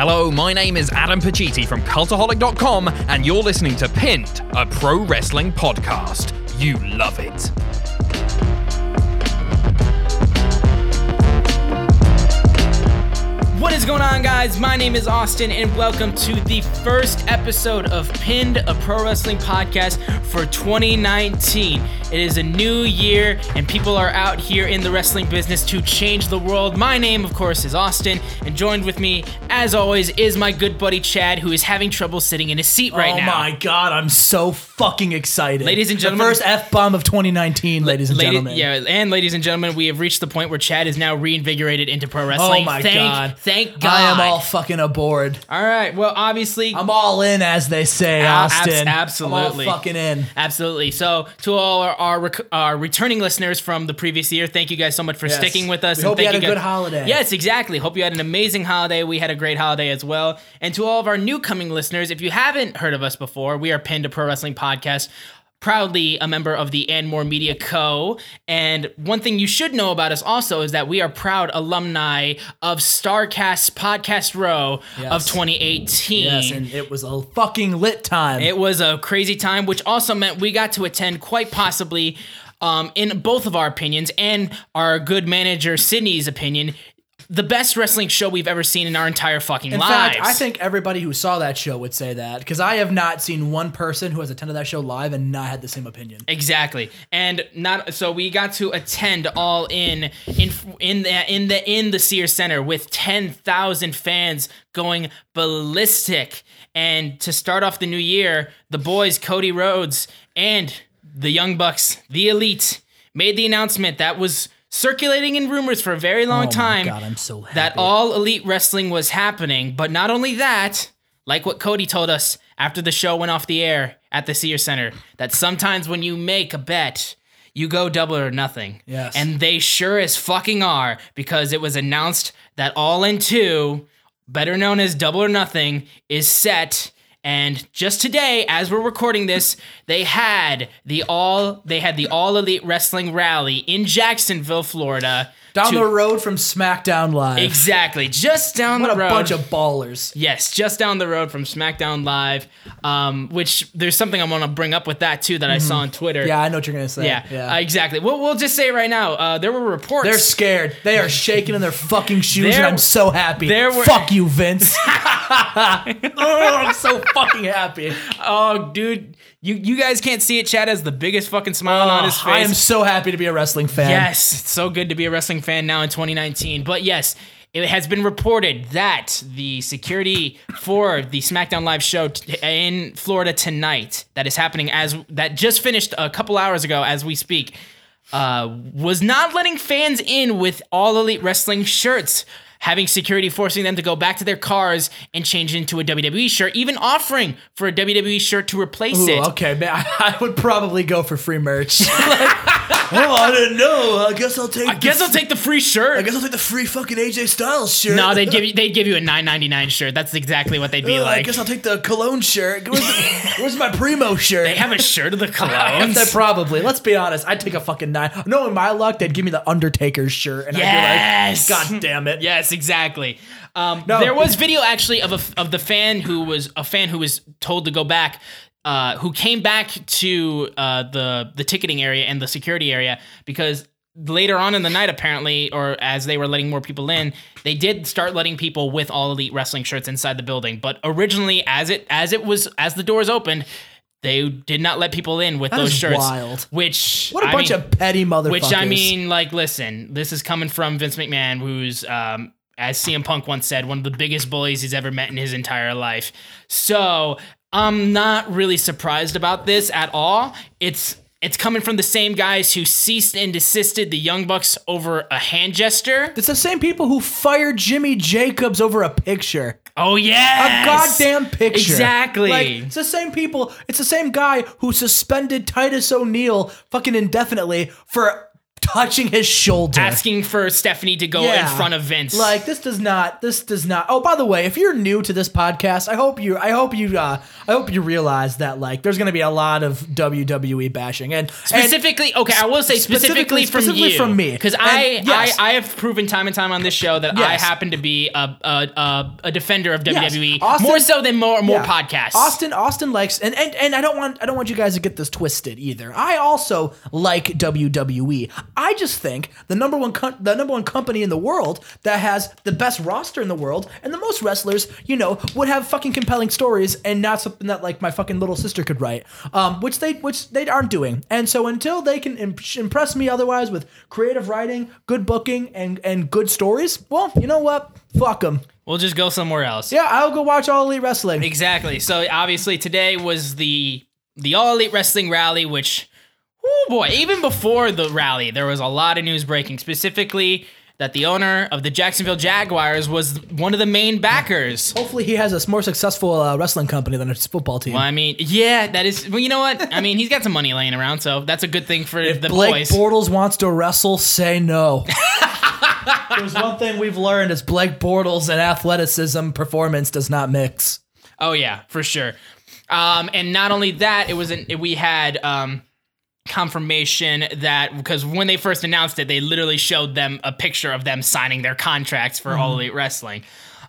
Hello, my name is Adam Pacitti from Cultaholic.com, and you're listening to Pinned, a pro wrestling podcast. You love it. What is going on, guys? My name is Austin, and welcome to the first episode of Pinned, a pro wrestling podcast for 2019. It is a new year, and people are out here in the wrestling business to change the world. My name, of course, is Austin, and joined with me, as always, is my good buddy Chad, who is having trouble sitting in his seat right oh now. oh my god, I'm so fucking excited. Ladies and gentlemen- The first F bomb of 2019, ladies and Ladi- gentlemen. Yeah, and ladies and gentlemen, we have reached the point where Chad is now reinvigorated into pro oh wrestling. Oh my thank, god. Thank God. I am all fucking aboard. All right. Well, obviously, I'm all in, as they say, abs- Austin. absolutely. I'm all fucking in. Absolutely. So, to all our, our, rec- our returning listeners from the previous year, thank you guys so much for Yes. sticking with us. We and hope you thank had a guys- good holiday. Yes, exactly. Hope you had an amazing holiday. We had a great holiday as well. And to all of our new coming listeners, if you haven't heard of us before, we are Pinned to Pro Wrestling Podcast. Proudly a member of the And More Media Co. And one thing you should know about us also is that we are proud alumni of Starcast Podcast Row of 2018. Yes, and it was a fucking lit time. It was a crazy time, which also meant we got to attend quite possibly, um, in both of our opinions and our good manager Sydney's opinion, the best wrestling show we've ever seen in our entire fucking in lives. fact, I think everybody who saw that show would say that because I have not seen one person who has attended that show live and not had the same opinion. Exactly, and not so we got to attend all in in in the in the in the Sears Center with ten thousand fans going ballistic. And to start off the new year, the boys Cody Rhodes and the Young Bucks, the Elite, made the announcement that was circulating in rumors for a very long Oh time God, so that all elite wrestling was happening. But not only that, like what Cody told us after the show went off the air at the Sears Center, that sometimes when you make a bet, you go double or nothing. Yes. And they sure as fucking are because it was announced that All In 2, better known as Double or Nothing, is set. And just today, as we're recording this, they had the all they had the All Elite Wrestling Rally in Jacksonville, Florida. Down to- the road from SmackDown Live. Exactly, just down What the road. What a bunch of ballers. yes, just down the road from SmackDown Live. Um, which there's something I want to bring up with that too that I saw on Twitter. Mm-hmm. Yeah, I know what you're gonna say. yeah, yeah. uh, exactly. We'll, we'll just say right now. Uh, there were reports. They're scared. They are shaking in their fucking shoes, There- and I'm so happy. there were- Fuck you, Vince. oh, I'm so fucking happy. oh, dude, you you guys can't see it. Chad has the biggest fucking smile on his face. Oh, I am so happy to be a wrestling fan. Yes, it's so good to be a wrestling fan now in 2019. But yes, it has been reported that the security for the SmackDown Live show t- in Florida tonight, that is happening as that just finished a couple hours ago as we speak, uh, was not letting fans in with all elite wrestling shirts. Having security forcing them to go back to their cars and change into a WWE shirt, even offering for a WWE shirt to replace Ooh, it. okay, man. I, I would probably go for free merch. oh, I don't know. I guess I'll take. I guess I'll take the free shirt. I guess I'll take the free fucking AJ Styles shirt. No, they'd give you they'd give you a nine ninety nine shirt. That's exactly what they'd be oh, like. I guess I'll take the cologne shirt. Where's, the, where's my primo shirt? They have a shirt of the They colognes. probably. Let's be honest. I'd take a fucking nine. Knowing my luck, they'd give me the Undertaker's shirt, and Yes. I'd be like, God damn it. yes, exactly. Um, No. There was video actually of a, of the fan who was a fan who was told to go back. Uh, who came back to uh, the the ticketing area and the security area because later on in the night apparently or as they were letting more people in they did start letting people with all elite wrestling shirts inside the building but originally as it as it was as the doors opened they did not let people in with That those shirts wild. which What a I bunch mean- of petty motherfuckers. which I mean, like, listen, this is coming from Vince McMahon, who's, um, as CM Punk once said, one of the biggest bullies he's ever met in his entire life. So I'm not really surprised about this at all. It's it's coming from the same guys who ceased and desisted the Young Bucks over a hand gesture. It's the same people who fired Jimmy Jacobs over a picture. Oh yeah, A goddamn picture. Exactly. Like, it's the same people. It's the same guy who suspended Titus O'Neil fucking indefinitely for touching his shoulder. asking for Stephanie to go in front of Vince. Like this does not. This does not. Oh, by the way, if you're new to this podcast, I hope you. I hope you. Uh, I hope you realize that like there's going to be a lot of WWE bashing and and- specifically, okay, I will say specifically, specifically- from specifically you, from me. because I, yes. I I have proven time and time on this show that I happen to be a a, a, a defender of Yes. WWE Austin- more so than more more Yeah. podcasts. Austin Austin likes and, and and I don't want I don't want you guys to get this twisted either. I also like WWE. I just think the number one co- the number one company in the world that has the best roster in the world and the most wrestlers, you know, would have fucking compelling stories and not something that like my fucking little sister could write. Um, which they which they aren't doing. And so until they can imp- impress me otherwise with creative writing, good booking and and good stories, well, you know what? Fuck them. we'll just go somewhere else. Yeah, I'll go watch All Elite Wrestling. Exactly. So obviously today was the the All Elite Wrestling Rally, which, oh boy, even before the rally, there was a lot of news breaking. Specifically, that the owner of the Jacksonville Jaguars was one of the main backers. Hopefully, he has a more successful uh, wrestling company than his football team. Well, I mean, yeah, that is. Well, you know what? I mean, he's got some money laying around, so that's a good thing for the Blake boys. Bortles wants to wrestle. Say no. There's one thing we've learned is Blake Bortles and athleticism performance does not mix. Oh yeah, for sure. Um, and not only that, it was an, we had um, confirmation that because when they first announced it, they literally showed them a picture of them signing their contracts for All Elite Wrestling.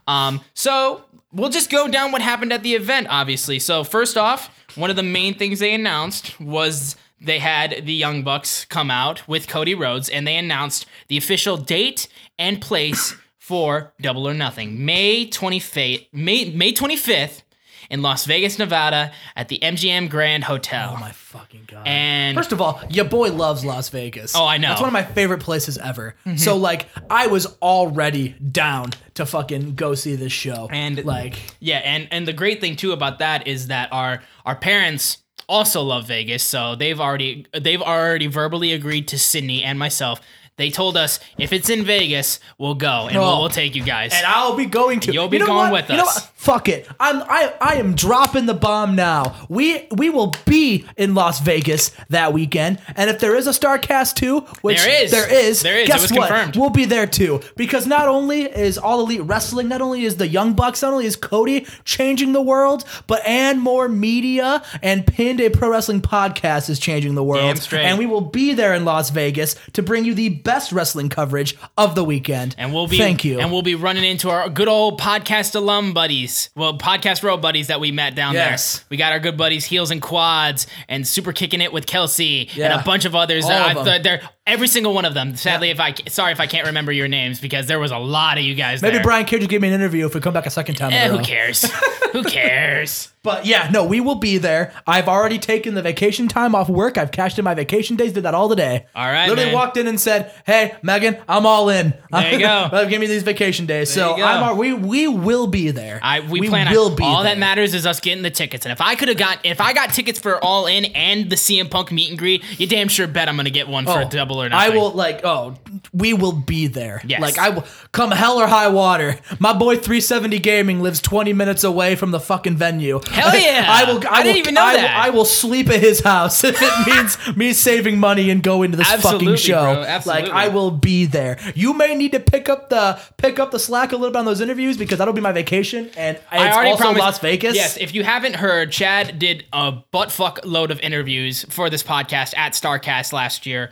Um, so we'll just go down what happened at the event, obviously. So first off, one of the main things they announced was they had the Young Bucks come out with Cody Rhodes, and they announced the official date and place for Double or Nothing, May 25th, May May 25th in Las Vegas, Nevada, at the MGM Grand Hotel. Oh my fucking god. and First of all, your boy loves Las Vegas. Oh, I know. That's one of my favorite places ever. Mm-hmm. So like, I was already down to fucking go see this show. And- like, Yeah, and and the great thing too about that is that our our parents also love Vegas, so they've already they've already verbally agreed to Sydney and myself. They told us if it's in Vegas, we'll go and we'll, Oh. we'll take you guys. and I'll be going to. You'll be know going what? with You us. Fuck it. I'm I I am dropping the bomb now. We we will be in Las Vegas that weekend, and if there is a Starcast too, which There is. there is, There is. Guess what? confirmed. We'll be there too because not only is All Elite Wrestling, not only is the Young Bucks, not only is Cody changing the world, but and more media and Pinned a Pro Wrestling podcast is changing the world. And we will be there in Las Vegas to bring you the best wrestling coverage of the weekend. And we'll be thank you. And we'll be running into our good old podcast alum buddies. Well, podcast row buddies that we met down Yes. there. We got our good buddies Heels and Quads and Super Kicking It with Kelsey and a bunch of others. All that of I, them. they're every single one of them. Sadly, if I sorry if I can't remember your names because there was a lot of you guys. Maybe there. Brian Cage will give me an interview if we come back a second time. Eh, who cares? who cares? But yeah, no, we will be there. I've already taken the vacation time off work. I've cashed in my vacation days. Did that all today. All right, Literally man. walked in and said, "Hey, Megan, I'm all in. There you go. Give me these vacation days." There so. I'm. all- We we will be there. I we, plan will on be all there. that matters is us getting the tickets. And if I could have got if I got tickets for All In and the CM Punk meet and greet, you damn sure bet I'm gonna get one for Oh, double or I will like. Oh, we will be there. Yes. Like I will come hell or high water. My boy 370 Gaming lives 20 minutes away from the fucking venue. Hell yeah. I will. I will, didn't even know I will- that. I will sleep at his house if it means me saving money and going to this Absolutely, fucking show. bro. Absolutely. Like I will be there. You may need to pick up the pick up the slack a little bit on those interviews because that'll be my vacation and it's I already also promised, Las Vegas. Yes, if you haven't heard, Chad did a butt fuck load of interviews for this podcast at Starcast last year.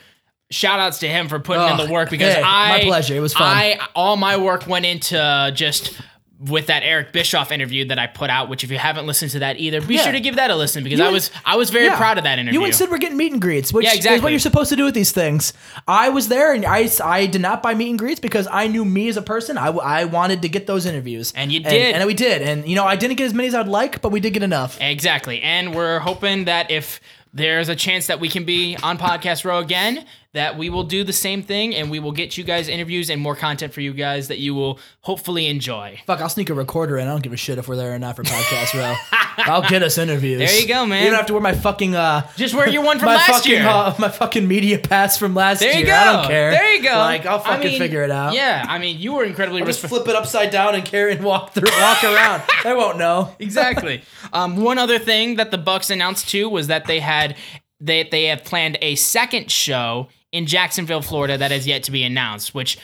Shout outs to him for putting in Oh, the work because hey, I my pleasure. It was fun. I all my work went into just with that Eric Bischoff interview that I put out, which if you haven't listened to that either, be Yeah. sure to give that a listen because You I and- was I was very Yeah. proud of that interview. You and Sid were getting meet and greets, which Yeah, exactly. is what you're supposed to do with these things. I was there and I, I did not buy meet and greets because I knew me as a person. I, I wanted to get those interviews. And you did. And, we did. And, you know, I didn't get as many as I'd like, but we did get enough. Exactly. And we're hoping that if there's a chance that we can be on Podcast Row again, that we will do the same thing and we will get you guys interviews and more content for you guys that you will hopefully enjoy. Fuck, I'll sneak a recorder in. I don't give a shit if we're there or not for podcast row. I'll get us interviews. There you go, man. You don't have to wear my fucking uh Just wear your one from my last fucking year. uh, my fucking media pass from last there year. you go. I don't care. There you go. Like I'll I fucking mean, figure it out. Yeah, I mean, you were incredibly I'll just flip it upside down and carry and walk through, walk around. They won't know. exactly. Um, one other thing that the Bucks announced too was that they had they they have planned a second show in Jacksonville, Florida, that has yet to be announced, which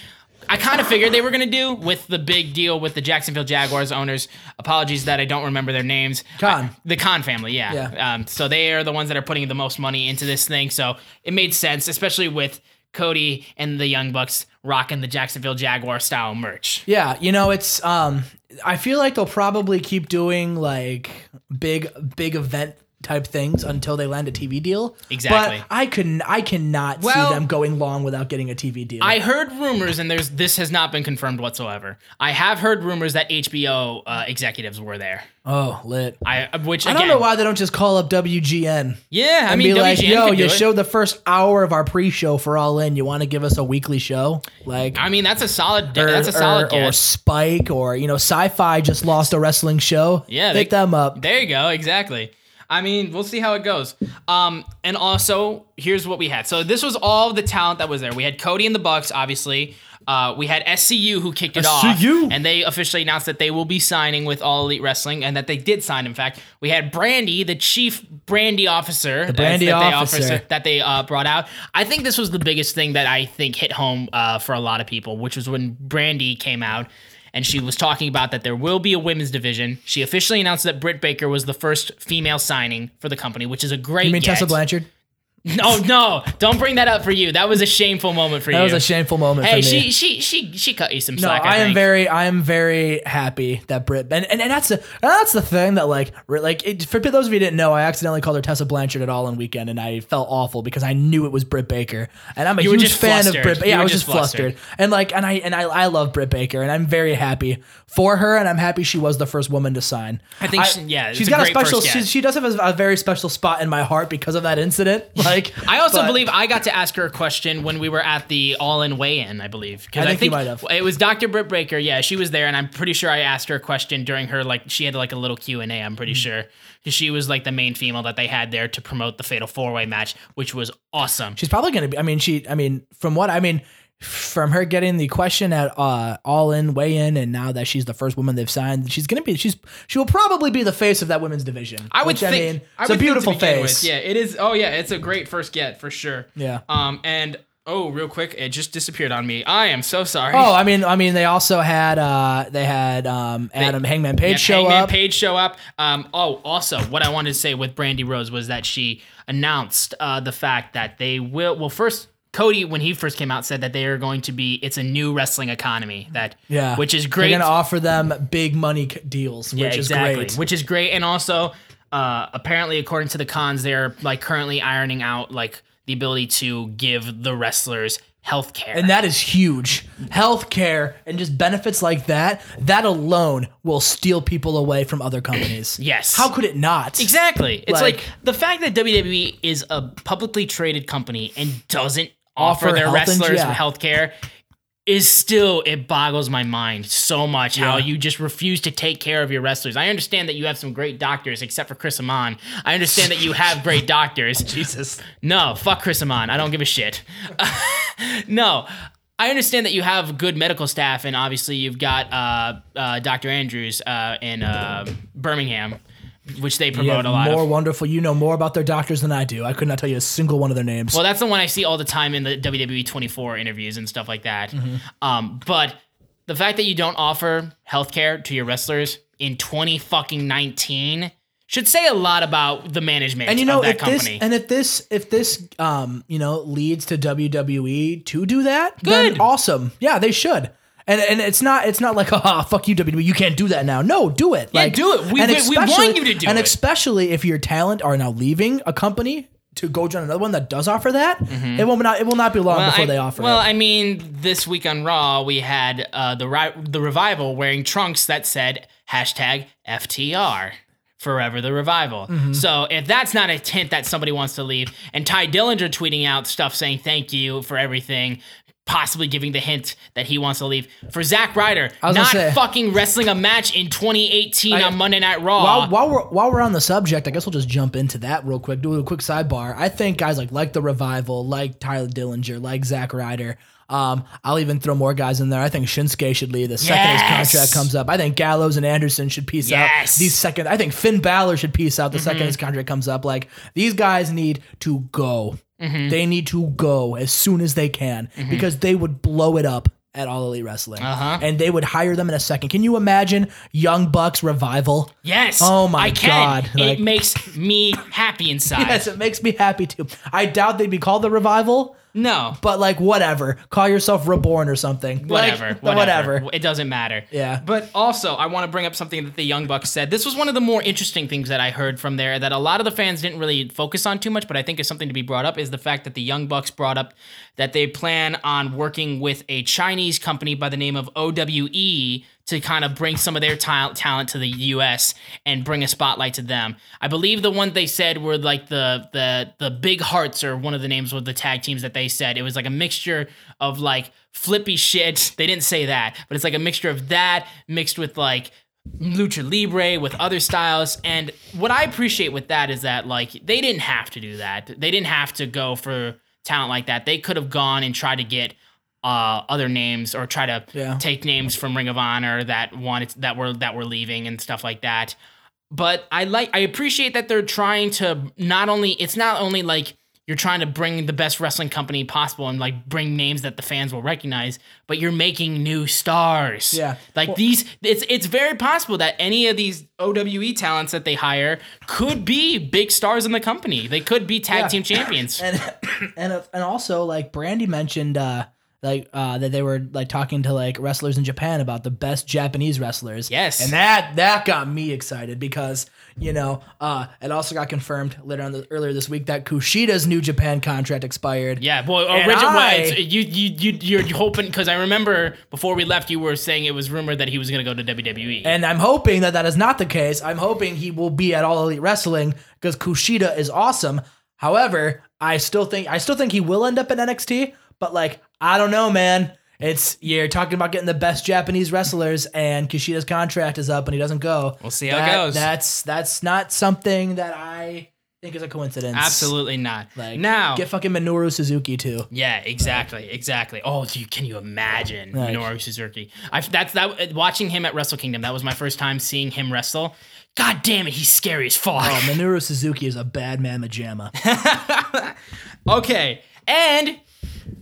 I kind of figured they were going to do with the big deal with the Jacksonville Jaguars owners. Apologies that I don't remember their names. Khan. I- the Khan family, yeah. Yeah. Um, so they are the ones that are putting the most money into this thing. So it made sense, especially with Cody and the Young Bucks rocking the Jacksonville Jaguar style merch. Yeah, you know, it's um I feel like they'll probably keep doing like big big event type things until they land a TV deal. Exactly. But I can I cannot Well- see them going long without getting a TV deal. I heard rumors, and there's this has not been confirmed whatsoever. I have heard rumors that HBO uh, executives were there. oh, lit. I which I don't know why they don't just call up WGN. Yeah, I mean, be like, WGN yo, could do you it. showed the first hour of our pre-show for All In. You want to give us a weekly show? Like, I mean, that's a solid. or, that's a solid or, or. Spike, or you know, Sci-Fi just lost a wrestling show. Yeah, pick they- them up. There you go. Exactly. I mean, we'll see how it goes. Um, and also, here's what we had. So this was all the talent that was there. We had Cody and the Bucks, obviously. Uh, we had SCU who kicked it off, and they officially announced that they will be signing with All Elite Wrestling, and that they did sign. In fact, we had Brandi, the chief Brandy officer, the Brandy that officer. They that they uh, brought out. I think this was the biggest thing that I think hit home uh, for a lot of people, which was when Brandy came out and she was talking about that there will be a women's division. She officially announced that Britt Baker was the first female signing for the company, which is a great. You mean get. Tessa Blanchard? No, no, don't bring that up for you. That was a shameful moment for you. That was a shameful moment Hey, for me. she she she she cut you some No, slack. I, I, am very, I am very happy that Brit and, and, and that's the that's the thing that like, like it, for those of you who didn't know, I accidentally called her Tessa Blanchard at all on weekend, and I felt awful because I knew it was Britt Baker, and I'm a You huge fan flustered. of Britt. Yeah, I was just just flustered. and like, and I and I, I love Britt Baker, and I'm very happy for her, and I'm happy she was the first woman to sign. I think she- yeah, she's a got a special. She, she does have a, a very special spot in my heart because of that incident. Like, I also but- believe I got to ask her a question when we were at the All In Weigh In, I believe. Because I think you might have. It was Dr. Britt Baker. Yeah, she was there, and I'm pretty sure I asked her a question during her, like, she had like a little Q&A, I'm pretty Mm-hmm. sure. Because she was like the main female that they had there to promote the Fatal 4-Way match, which was awesome. She's probably going to be. I mean, she. I mean, from what I mean, from her getting the question at uh, all in weigh in, and now that she's the first woman they've signed, she's going to be. She's she will probably be the face of that women's division. I would which, think. I mean, I it's would a beautiful face. with. Yeah, it is. Oh yeah, it's a great first get for sure. Yeah. Um, and oh, real quick, it just disappeared on me. I am so sorry. Oh, I mean, I mean, they also had uh, they had um, Adam Hangman Page Yeah, show Hangman up. Page show up. Um, oh, also, what I wanted to say with Brandi Rhodes was that she announced uh, the fact that they will. Well, first, Cody, when he first came out, said that they are going to be. It's a new wrestling economy. That Yeah, which is great. They're going to offer them big money deals, which yeah, is exactly. great. Which is great, and also, uh, apparently, according to the Khans, they're like currently ironing out like the ability to give the wrestlers health care. And that is huge. Health care and just benefits like that, that alone will steal people away from other companies. Yes. How could it not? Exactly. It's like, Like- the fact that WWE is a publicly traded company and doesn't offer, Offer their wrestlers yeah. health care is still it boggles my mind so much how you just refuse to take care of your wrestlers. I understand that you have some great doctors, except for Chris Amann. I understand that you have great doctors. Jesus. No, fuck Chris Amann. I don't give a shit. no. I understand that you have good medical staff, and obviously you've got uh, uh, Dr. Andrews uh, in uh, Birmingham, which they promote a lot more of. wonderful. You know more about their doctors than I do. I could not tell you a single one of their names. Well, that's the one I see all the time in the WWE 24 interviews and stuff like that. Mm-hmm. Um, but the fact that you don't offer healthcare to your wrestlers in 20 fucking 19 should say a lot about the management and you know of that if company. this and if this if this um you know leads to WWE to do that, Good. then awesome. Yeah, they should. And, and it's not it's not like ah fuck you WWE you can't do that now no do it Yeah, like do it. We- and we- we want you to do and it. especially if your talent are now leaving a company to go join another one that does offer that it will not it will not be long before Mm-hmm. I, they offer well, it I mean, this week on Raw, we had uh, the ri- the revival wearing trunks that said hashtag FTR. Forever the revival. Mm-hmm. So if that's not a hint that somebody wants to leave, and Tye Dillinger tweeting out stuff saying thank you for everything, possibly giving the hint that he wants to leave for Zack Ryder, not say- fucking wrestling a match in 2018 I- on Monday Night Raw. While, while we're while we're on the subject, I guess we'll just jump into that real quick. Do a quick sidebar. I think guys like like the revival, like Tyler Dillinger, like Zack Ryder. Um, I'll even throw more guys in there. I think Shinsuke should leave the second Yes. his contract comes up. I think Gallows and Anderson should peace out. These second, I think Finn Balor should peace out the Mm-hmm. second his contract comes up. Like these guys need to go. Mm-hmm. They need to go as soon as they can because they would blow it up at All Elite Wrestling. Uh-huh. And they would hire them in a second. Can you imagine Young Bucks revival? Yes. Oh my I can. God, like- it makes me happy inside. Yes, it makes me happy too. I doubt they'd be called the revival, No. but like whatever. Call yourself Reborn or something. Like, Whatever, whatever. It doesn't matter. Yeah. But also, I want to bring up something that the Young Bucks said. This was one of the more interesting things that I heard from there that a lot of the fans didn't really focus on too much, but I think is something to be brought up is the fact that the Young Bucks brought up that they plan on working with a Chinese company by the name of OWE to kind of bring some of their ta- talent to the US and bring a spotlight to them. I believe the one they said were like the the the Big Hearts or one of the names of the tag teams that they said. It was like a mixture of like flippy shit. They didn't say that, but it's like a mixture of that mixed with like lucha libre with other styles and what i appreciate with that is that like they didn't have to do that they didn't have to go for talent like that they could have gone and tried to get uh, other names or try to Yeah. take names from ring of honor that wanted that were that were leaving and stuff like that but i like i appreciate that they're trying to not only it's not only like you're trying to bring the best wrestling company possible and like bring names that the fans will recognize but you're making new stars Yeah. like Well- these it's it's very possible that any of these OWE talents that they hire could be big stars in the company. They could be tag Yeah. team champions. and and and also like Brandi mentioned uh like uh that they were like talking to like wrestlers in Japan about the best Japanese wrestlers. Yes. And that that got me excited because, you know, uh it also got confirmed later on the, earlier this week that Kushida's new Japan contract expired. yeah, well, And original I- well, you you you you're hoping because I remember before we left, you were saying it was rumored that he was going to go to. WWE. And I'm hoping that that is not the case. I'm hoping he will be at All Elite Wrestling because Kushida is awesome. However, I still think I still think he will end up in NXT, but like I don't know, man. It's you're talking about getting the best Japanese wrestlers, and Kushida's contract is up, and he doesn't go. We'll see how it That- goes. That's that's not something that I think is a coincidence. Absolutely not. Like now, get fucking Minoru Suzuki too. Yeah, exactly, exactly. Oh, you, can you imagine Like- Minoru Suzuki? I that's that watching him at Wrestle Kingdom. That was my first time seeing him wrestle. God damn it, he's scary as fuck. Oh, Minoru Suzuki is a bad mamma jamma. Okay, and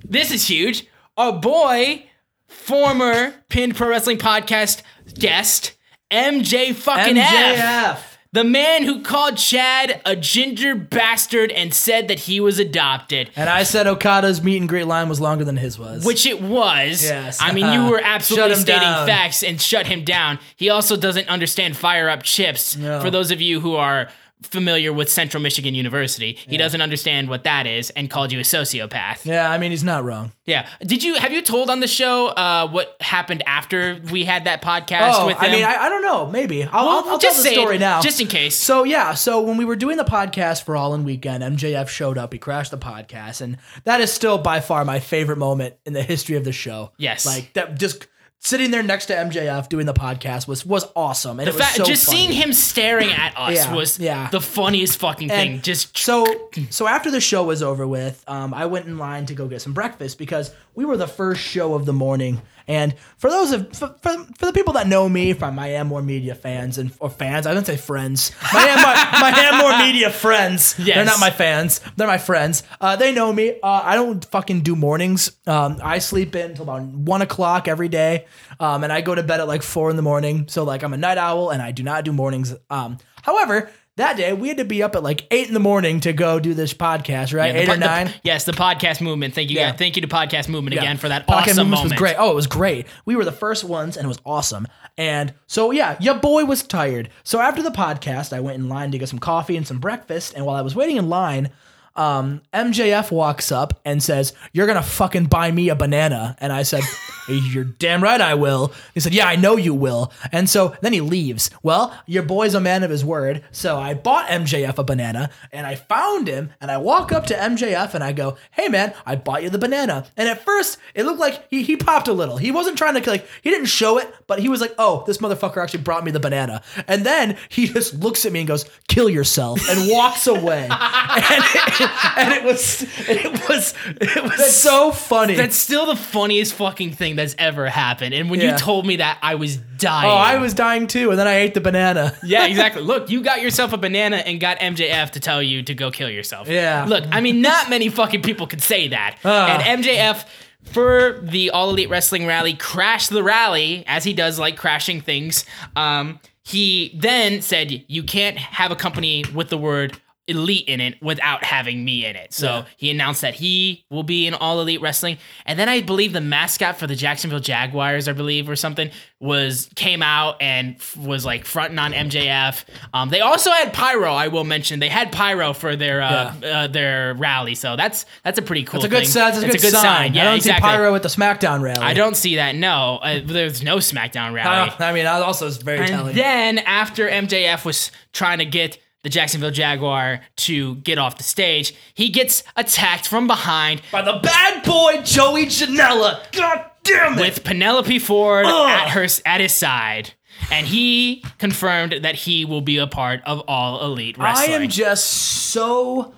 this is huge. Our boy, former Pinned Pro Wrestling Podcast guest, MJ fucking F. The man who called Chad a ginger bastard and said that he was adopted. And I said Okada's meet and greet line was longer than his was. Which it was. Yes. I mean, you were absolutely Shut him stating down. facts and shut him down. He also doesn't understand fire up chips. No. For those of you who are familiar with Central Michigan University, he doesn't understand what that is and called you a sociopath. yeah, I mean he's not wrong. Yeah. Did you have you told on the show uh, what happened after we had that podcast Oh, with him? I mean, I, I don't know. Maybe I'll, Well, I'll, I'll just tell the say story it, now. just in case. so yeah, so when we were doing the podcast for All In Weekend, MJF showed up. He crashed the podcast, and that is still by far my favorite moment in the history of the show. Yes. like that. Just sitting there next to MJF doing the podcast was was awesome, and The fact, so just funny. seeing him staring at us Yeah, was yeah. the funniest fucking thing. Just so so after the show was over with, um, I went in line to go get some breakfast because we were the first show of the morning. And for those of for, for, for the people that know me from my Am More Media fans and or fans, I don't say friends. My Am my, my Am More Media friends. They're not my fans. They're my friends. Uh, they know me. Uh, I don't fucking do mornings. Um, I sleep in until about one o'clock every day, um, and I go to bed at like four in the morning. So like I'm a night owl, and I do not do mornings. Um, however. That day we had to be up at like eight in the morning to go do this podcast, right? the eight po- or the- nine. yes, the podcast movement. Thank you, Yeah. guys. Thank you to podcast movement Yeah. again for that Podcast awesome moment. was great. Oh, it was great. We were the first ones, and it was awesome. And so yeah, your boy was tired. So after the podcast, I went in line to get some coffee and some breakfast. And while I was waiting in line, um, MJF walks up and says, "You're gonna fucking buy me a banana." And I said, "You're damn right I will." He said, "Yeah, I know you will." And so then he leaves. Well, your boy's a man of his word. So I bought MJF a banana, and I found him, and I walk up to MJF and I go, "Hey man, I bought you the banana." And at first, it looked like he he popped a little. He wasn't trying to like he didn't show it, but he was like, "Oh, this motherfucker actually brought me the banana." And then he just looks at me and goes, "Kill yourself," and walks away. and and it was it was it was so funny. That's still the funniest fucking thing that's ever happened. And when Yeah. you told me that, I was dying. oh, I was dying too, and then I ate the banana. Yeah, exactly. Look, you got yourself a banana and got MJF to tell you to go kill yourself. Yeah. Look, I mean, not many fucking people could say that. Ah. And MJF, for the All Elite Wrestling rally, crashed the rally, as he does, like crashing things. Um, he then said, You can't have a company with the word elite in it without having me in it. So Yeah. he announced that he will be in All Elite Wrestling. And then I believe the mascot for the Jacksonville Jaguars, I believe, or something, was came out and f- was like fronting on MJF. Um, they also had pyro. I will mention they had pyro for their uh, uh, their rally. So that's that's a pretty cool. It's a good thing. sign. It's a good, sign. Yeah, I don't exactly. see pyro at the SmackDown rally. I don't see that. No, uh, there's no SmackDown rally. Uh, I mean, also is very And telling. then after MJF was trying to get the Jacksonville Jaguar to get off the stage, he gets attacked from behind By the bad boy Joey Janela. God damn it. with Penelope Ford Ugh. at her at his side. And he confirmed that he will be a part of All Elite wrestling. I am just so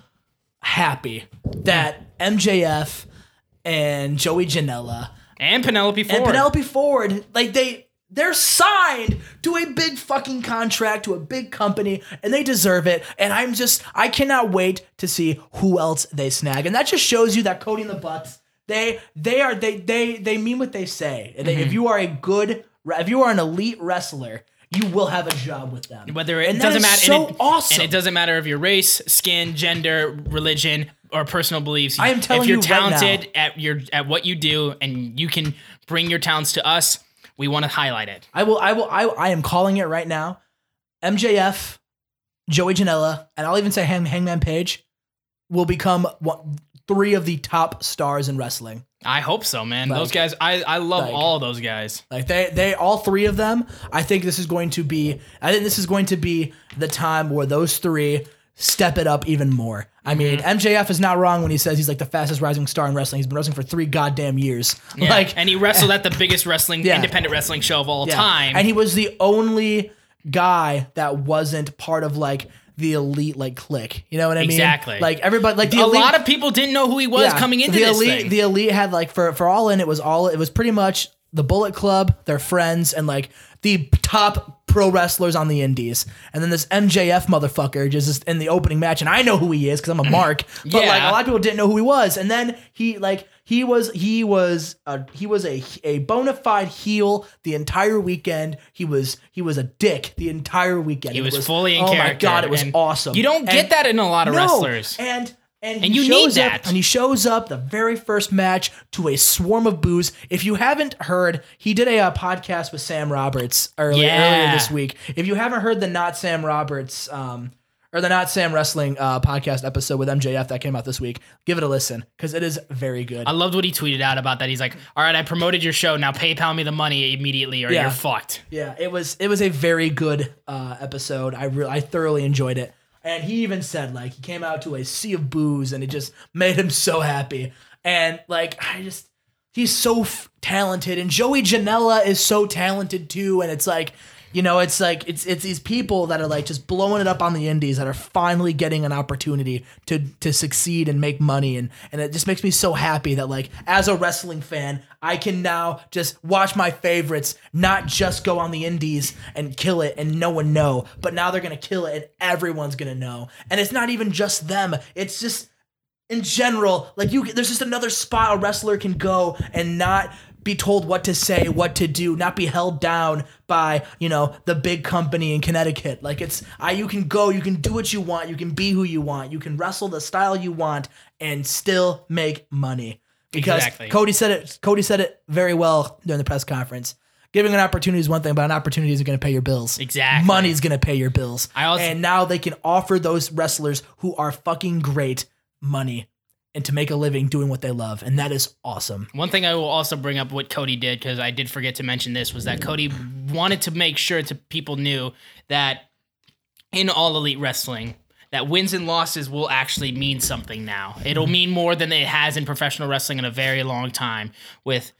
happy that MJF and Joey Janela and Penelope Ford. and Penelope Ford, like they they're signed to a big fucking contract to a big company and they deserve it. And I'm just I cannot wait to see who else they snag. And that just shows you that Cody and the Bucks, they, they are they they they mean what they say. And Mm-hmm. they- If you are a good if you are an elite wrestler, you will have a job with them. Whether it And doesn't matter, so and it, awesome. and it doesn't matter of your race, skin, gender, religion, or personal beliefs. I am telling you, if you're you right talented at your at what you do, and you can bring your talents to us, we want to highlight it. I will. I will. I, I am calling it right now. MJF, Joey Janela, and I'll even say Hang, Hangman Page will become one, three of the top stars in wrestling. I hope so, man. those guys, I I love like- all those guys. Like they, they, all three of them. I think this is going to be. I think this is going to be the time where those three step it up even more. I mean. MJF is not wrong when he says he's like the fastest rising star in wrestling. He's been wrestling for three goddamn years. Yeah. Like, and he wrestled at the biggest wrestling Yeah. independent wrestling show of all Yeah. time. And he was the only guy that wasn't part of like the elite like clique. You know what I mean? Exactly. Like everybody like the a elite lot of people didn't know who he was yeah, coming into the this elite thing. the elite had like for for all in it was all it was pretty much the Bullet Club, their friends, and like the top pro wrestlers on the indies. And then this MJF motherfucker just is in the opening match, and I know who he is because I'm a mark. But like a lot of people didn't know who he was. And then he like he was he was a he was a a bona fide heel the entire weekend. He was he was a dick the entire weekend. he It was, fully in oh character. Oh my god, it was awesome. You don't And- get that in a lot of no, wrestlers. And and, And he you need shows up- and he shows up the very first match to a swarm of boos. If you haven't heard, he did a, uh podcast with Sam Roberts early, Yeah. earlier this week. If you haven't heard the Not Sam Roberts um, or the Not Sam Wrestling uh, podcast episode with MJF that came out this week, give it a listen because it is very good. I loved what he tweeted out about that. He's like, "All right, I promoted your show. Now PayPal me the money immediately, or Yeah. you're fucked." Yeah, it was it was a very good uh, episode. I re- I thoroughly enjoyed it. And he even said like he came out to a sea of booze and it just made him so happy. And like I just he's so f- talented and Joey Janela is so talented too and it's like you know, it's like it's it's these people that are like just blowing it up on the indies that are finally getting an opportunity to to succeed and make money and and it just makes me so happy that like as a wrestling fan, I can now just watch my favorites not just go on the indies and kill it and no one know, but now they're going to kill it and everyone's going to know. And it's not even just them. It's just in general, like you, there's just another spot a wrestler can go and not be told what to say, what to do, not be held down by you know the big company in Connecticut. Like it's, I you can go, you can do what you want, you can be who you want, you can wrestle the style you want, and still make money. Because Exactly. Cody said it. Cody said it very well during the press conference. Giving an opportunity is one thing, but an opportunity isn't going to pay your bills. Exactly. Money's going to pay your bills. I also- and now they can offer those wrestlers who are fucking great money and to make a living doing what they love, and that is awesome. One thing I will also bring up what Cody did because I did forget to mention this was that Cody wanted to make sure to people knew that in all elite wrestling that wins and losses will actually mean something now. It'll mean more than it has in professional wrestling in a very long time with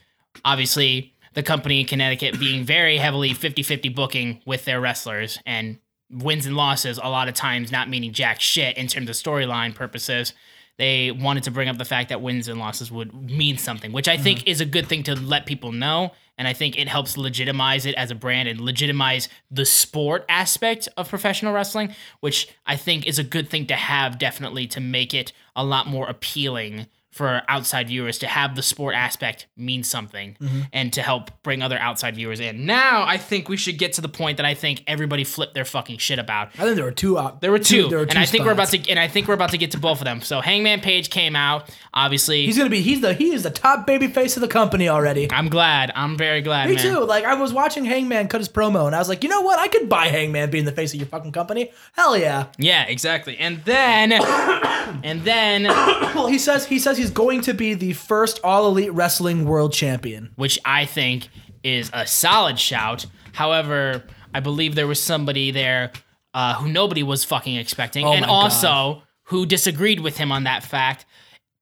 obviously the company in Connecticut being very heavily 50-50 booking with their wrestlers and wins and losses a lot of times not meaning jack shit in terms of storyline purposes. They wanted to bring up the fact that wins and losses would mean something, which I think Mm-hmm. is a good thing to let people know. And I think it helps legitimize it as a brand and legitimize the sport aspect of professional wrestling, which I think is a good thing to have definitely to make it a lot more appealing for outside viewers to have the sport aspect mean something Mm-hmm. and to help bring other outside viewers in. Now I think we should get to the point that I think everybody flipped their fucking shit about. I think there were two. Out, There were two, There were two and two I think we're about to and I think we're about to get to both of them. So Hangman Page came out, obviously. He's gonna be. He's the. He is the top baby face of the company already. I'm glad. I'm very glad. Me man. too. Like I was watching Hangman cut his promo, and I was like, you know what? I could buy Hangman being the face of your fucking company. Hell yeah. Yeah, exactly. And then, and then, Well, he says he says he's going to be the first All Elite Wrestling World Champion. which I think is a solid shout. However, I believe there was somebody there uh, who nobody was fucking expecting, Oh and my God. also who disagreed with him on that fact.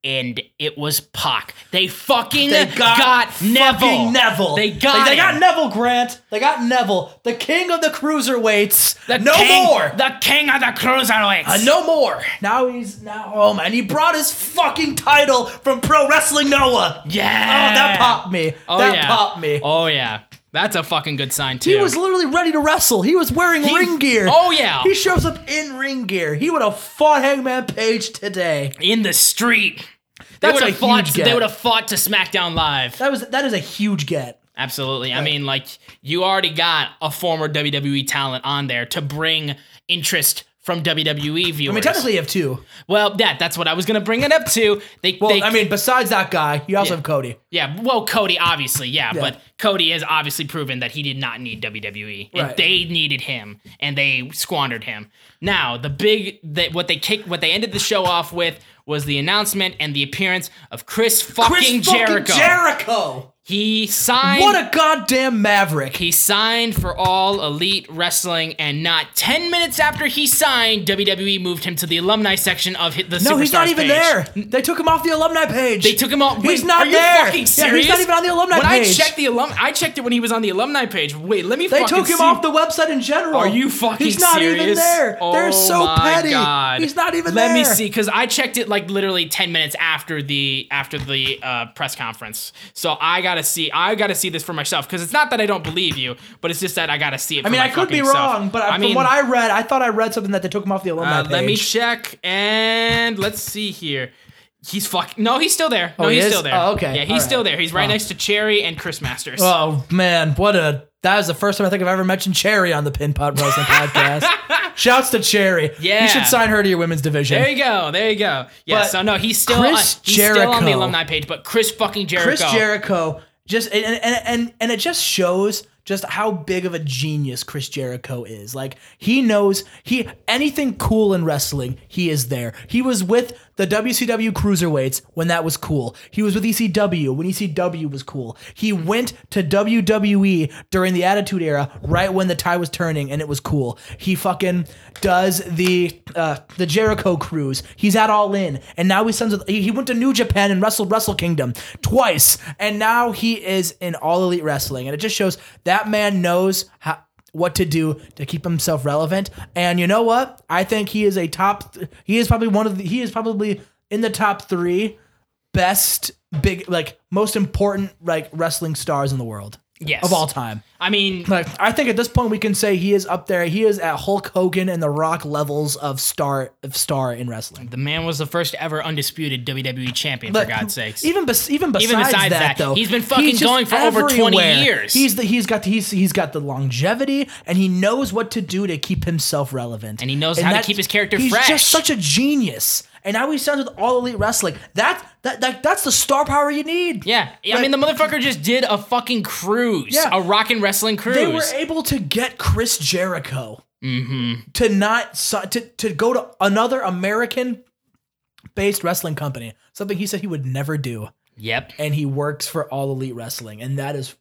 And it was Pac. They fucking They got, Neville. fucking Neville. They got. They, they got. Neville Grant. They got Neville, the king of the cruiserweights. The no king- more. The king of the cruiserweights. Uh, no more. Now he's now. Oh man, he brought his fucking title from Pro Wrestling Noah. Yeah. Oh, that popped me. Oh, that yeah. popped me. Oh yeah. That's a fucking good sign too. He was literally ready to wrestle. He was wearing He- ring gear. Oh, yeah. He shows up in ring gear. He would have fought Hangman Page today. in the street. They That's would a have fought. huge They would have fought to SmackDown Live. That was that is a huge get. Absolutely. I mean, like you already got a former WWE talent on there to bring interest from WWE viewers. I mean, technically, you have two. well, that that's what I was gonna bring it up to. They, Well, they, I mean, besides that guy, you also Yeah. have Cody. yeah. Well, Cody, obviously, yeah, Yeah. but Cody has obviously proven that he did not need WWE, and Right. they needed him, and they squandered him. Now, the big that what they kicked, what they ended the show off with was the announcement and the appearance of Chris fucking Chris Jericho. fucking Jericho. he signed. What a goddamn maverick. He signed for All Elite Wrestling, and not 10 minutes after he signed, WWE moved him to the alumni section of the No, he's not even page. there. They took him off the alumni page. They took him off. He's Wait, not are you there. fucking Yeah, he's not even on the alumni when page. I checked the alum, I checked it when he was on the alumni page. Wait, let me. They took him see. off the website in general. Are you fucking He's not even serious? there. They're Oh so my petty. God. He's not even there. Let there. me see, because I checked it like literally ten minutes after the after the uh, press conference. So I gotta see. I gotta see this for myself because it's not that I don't believe you, but it's just that I gotta see it. I mean, I could be self. wrong, but I from mean, what I read, I thought I read something that they took him off the alumni uh, page. let me check and let's see here. He's fuck. No, he's still there. No, Oh, he he's is? still there. Oh, okay. Yeah, he's All still there. He's right Oh. next to Cherry and Chris Masters. Oh man, what a that was the first time I think I've ever mentioned Cherry on the Pin Pot Wrestling podcast. Shouts to Cherry. Yeah. you should sign her to your women's division. There you go. There you go. Yeah. But so no, he's still Chris uh, he's still on the alumni page, but Chris fucking Jericho. Chris Jericho just and, and and and it just shows just how big of a genius Chris Jericho is. Like he knows he anything cool in wrestling, he is there. He was with the WCW Cruiserweights when that was cool. He was with ECW when ECW was cool. He went to WWE during the Attitude Era, right when the tide was turning, and it was cool. He fucking does the uh, the Jericho cruise. He's at All In, and now he sends. He he went to New Japan and wrestled Wrestle Kingdom twice, and now he is in All Elite Wrestling, and it just shows that man knows how. What to do to keep himself relevant, and you know what? I think he is a top. He is probably one of the. He is probably in the top three best big like most important like wrestling stars in the world Yes. of all time. I mean, Like I think at this point we can say he is up there. He is at Hulk Hogan and The Rock levels of star of star in wrestling. the man was the first ever undisputed WWE champion. But for God's sakes. even bes- even besides, Even besides that, that, though, he's been fucking just going for over 20 years. He's the he's got the, he's he's got the longevity and he knows what to do to keep himself relevant. And he knows how to keep his character he's fresh. He's just such a genius. And now he's sounds with all elite wrestling. That that, that that's the star power you need. yeah. I mean, the motherfucker just did a fucking cruise. Yeah. A rockin' wrestling cruise. They were able to get Chris Jericho Mm-hmm. to not to to go to another American based wrestling company, something he said he would never do, yep. and he works for All Elite Wrestling, and that is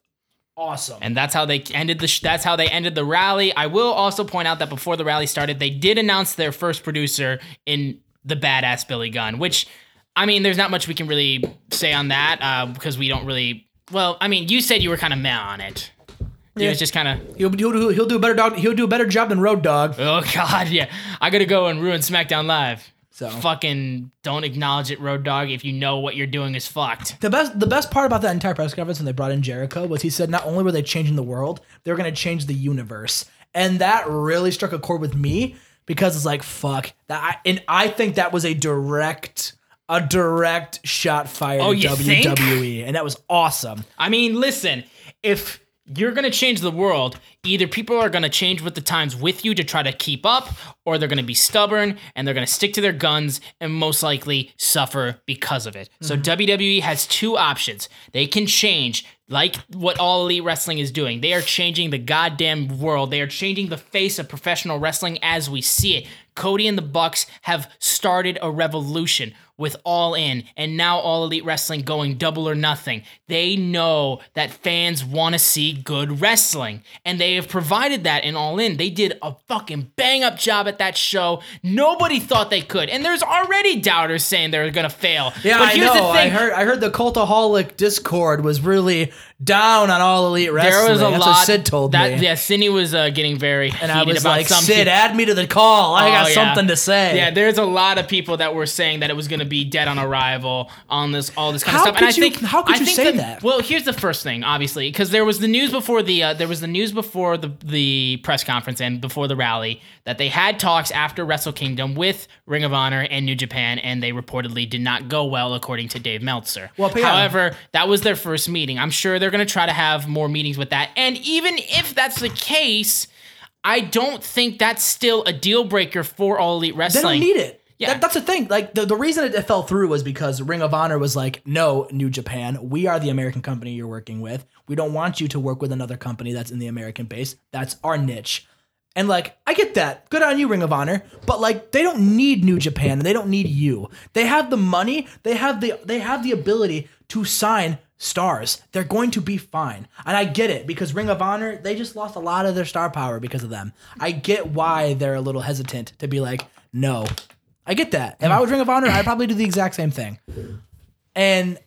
awesome. And that's how they ended the. Sh- that's how they ended the rally. I will also point out that before the rally started, they did announce their first producer in the badass Billy Gunn. Which, I mean, there's not much we can really say on that uh, because we don't really. Well, I mean, you said you were kind of meh on it. It Yeah. was just kind of. he'll, he'll do he'll do a better dog he'll do a better job than Road Dog. Oh God, yeah. I gotta go and ruin SmackDown Live. So fucking don't acknowledge it, Road Dog. If you know what you're doing is fucked. The best the best part about that entire press conference when they brought in Jericho was he said not only were they changing the world, they were going to change the universe. And that really struck a chord with me because it's like fuck. That I, and I think that was a direct a direct shot fired Oh, at you think? WWE and that was awesome. I mean, listen, if you're gonna change the world, either people are gonna change with the times with you to try to keep up, or they're gonna be stubborn and they're gonna stick to their guns and most likely suffer because of it. So mm-hmm. WWE has two options. They can change, like what All Elite Wrestling is doing. They are changing the goddamn world. They are changing the face of professional wrestling as we see it. Cody and the Bucks have started a revolution with All In and now All Elite Wrestling going double or nothing. They know that fans want to see good wrestling and they have provided that in All In. They did a fucking bang up job at that show. Nobody thought they could. And there's already doubters saying they're going to fail. Yeah, but I know. the thing. I heard I heard the Cultaholic Discord was really down on all elite wrestling. there was a That's lot. Sid told that, me. Yeah, Cindy was uh, getting very and heated I was about like, some Sid, add me to the call. I got Oh, yeah. something to say. Yeah, there's a lot of people that were saying that it was going to be dead on arrival on this, all this kind How of stuff. and I you- think, how could I you think say the- that? Well, here's the first thing, obviously, because there was the news before the uh, there was the news before the the press conference and before the rally that they had talks after Wrestle Kingdom with Ring of Honor and New Japan, and they reportedly did not go well, according to Dave Meltzer. Well, yeah. however, that was their first meeting. I'm sure they're going to try to have more meetings with that, and even if that's the case. I don't think that's still a deal breaker for All Elite wrestling. They don't need it. Yeah. That, that's the thing. Like the, the reason it, it fell through was because Ring of Honor was like, no, New Japan, we are the American company you're working with. We don't want you to work with another company that's in the American base. That's our niche. And like, I get that. Good on you, Ring of Honor. But like, they don't need New Japan and they don't need you. They have the money. They have the they have the ability to sign stars. They're going to be fine. And I get it because Ring of Honor, they just lost a lot of their star power because of them. I get why they're a little hesitant to be like, no. I get that. If I was Ring of Honor, I'd probably do the exact same thing. And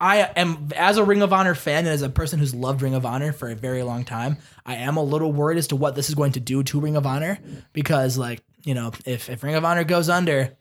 I am, as a Ring of Honor fan and as a person who's loved Ring of Honor for a very long time, I am a little worried as to what this is going to do to Ring of Honor because, like, you know, if, if Ring of Honor goes under,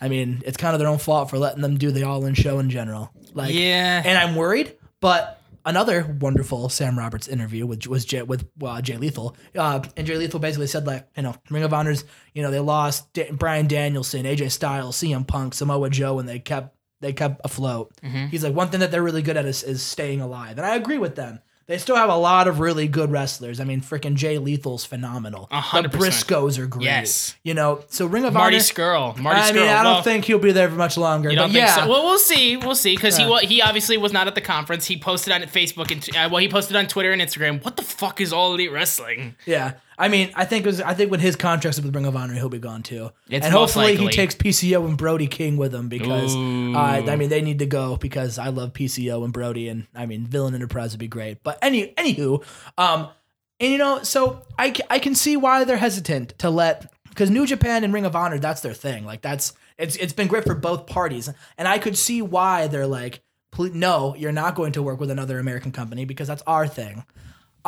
I mean, it's kind of their own fault for letting them do the All In show in general. Like, Yeah. and I'm worried, but another wonderful Sam Roberts interview with was Jay, with uh, Jay Lethal, uh, and Jay Lethal basically said like, you know, Ring of Honor's, you know, they lost Da- Bryan Danielson, AJ Styles, CM Punk, Samoa Joe, and they kept they kept afloat. He's like, one thing that they're really good at is, is staying alive, and I agree with them. They still have a lot of really good wrestlers. I mean, freaking Jay Lethal's phenomenal. A hundred The. Briscoes are great. Yes. You know, so Ring of Marty Honor. Scurll. Marty I Scurll. mean, I don't well, think he'll be there for much longer. You don't think yeah, so? Well, we'll see. We'll see because Yeah. he he obviously was not at the conference. He posted on Facebook and uh, well, he posted on Twitter and Instagram. What the fuck is All Elite Wrestling? Yeah, I mean, I think it was, I think when his contract's up with Ring of Honor, he'll be gone too. It's and most hopefully he likely. takes PCO and Brody King with him because uh, I mean they need to go because I love PCO and Brody and I mean Villain Enterprise would be great. But any anywho, um, and you know, so I I can see why they're hesitant to let because New Japan and Ring of Honor that's their thing. Like that's it's it's been great for both parties, and I could see why they're like, no, you're not going to work with another American company because that's our thing.